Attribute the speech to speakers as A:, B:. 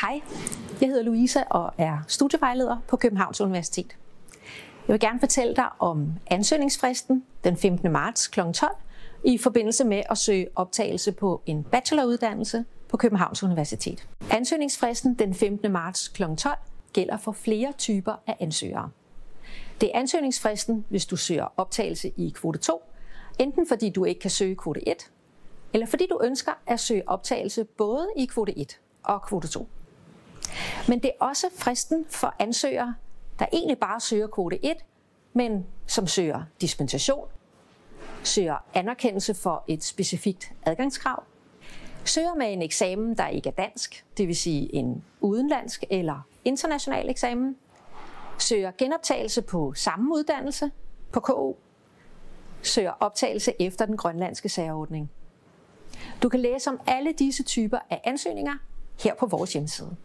A: Hej, jeg hedder Louise og er studievejleder på Københavns Universitet. Jeg vil gerne fortælle dig om ansøgningsfristen den 15. marts kl. 12 i forbindelse med at søge optagelse på en bacheloruddannelse på Københavns Universitet. Ansøgningsfristen den 15. marts kl. 12 gælder for flere typer af ansøgere. Det er ansøgningsfristen, hvis du søger optagelse i kvote 2, enten fordi du ikke kan søge kvote 1, eller fordi du ønsker at søge optagelse både i kvote 1 og kvote 2. Men det er også fristen for ansøgere, der egentlig bare søger kvote 1, men som søger dispensation, søger anerkendelse for et specifikt adgangskrav, søger med en eksamen, der ikke er dansk, det vil sige en udenlandsk eller international eksamen, søger genoptagelse på samme uddannelse på KU, søger optagelse efter den grønlandske særordning. Du kan læse om alle disse typer af ansøgninger her på vores hjemmeside.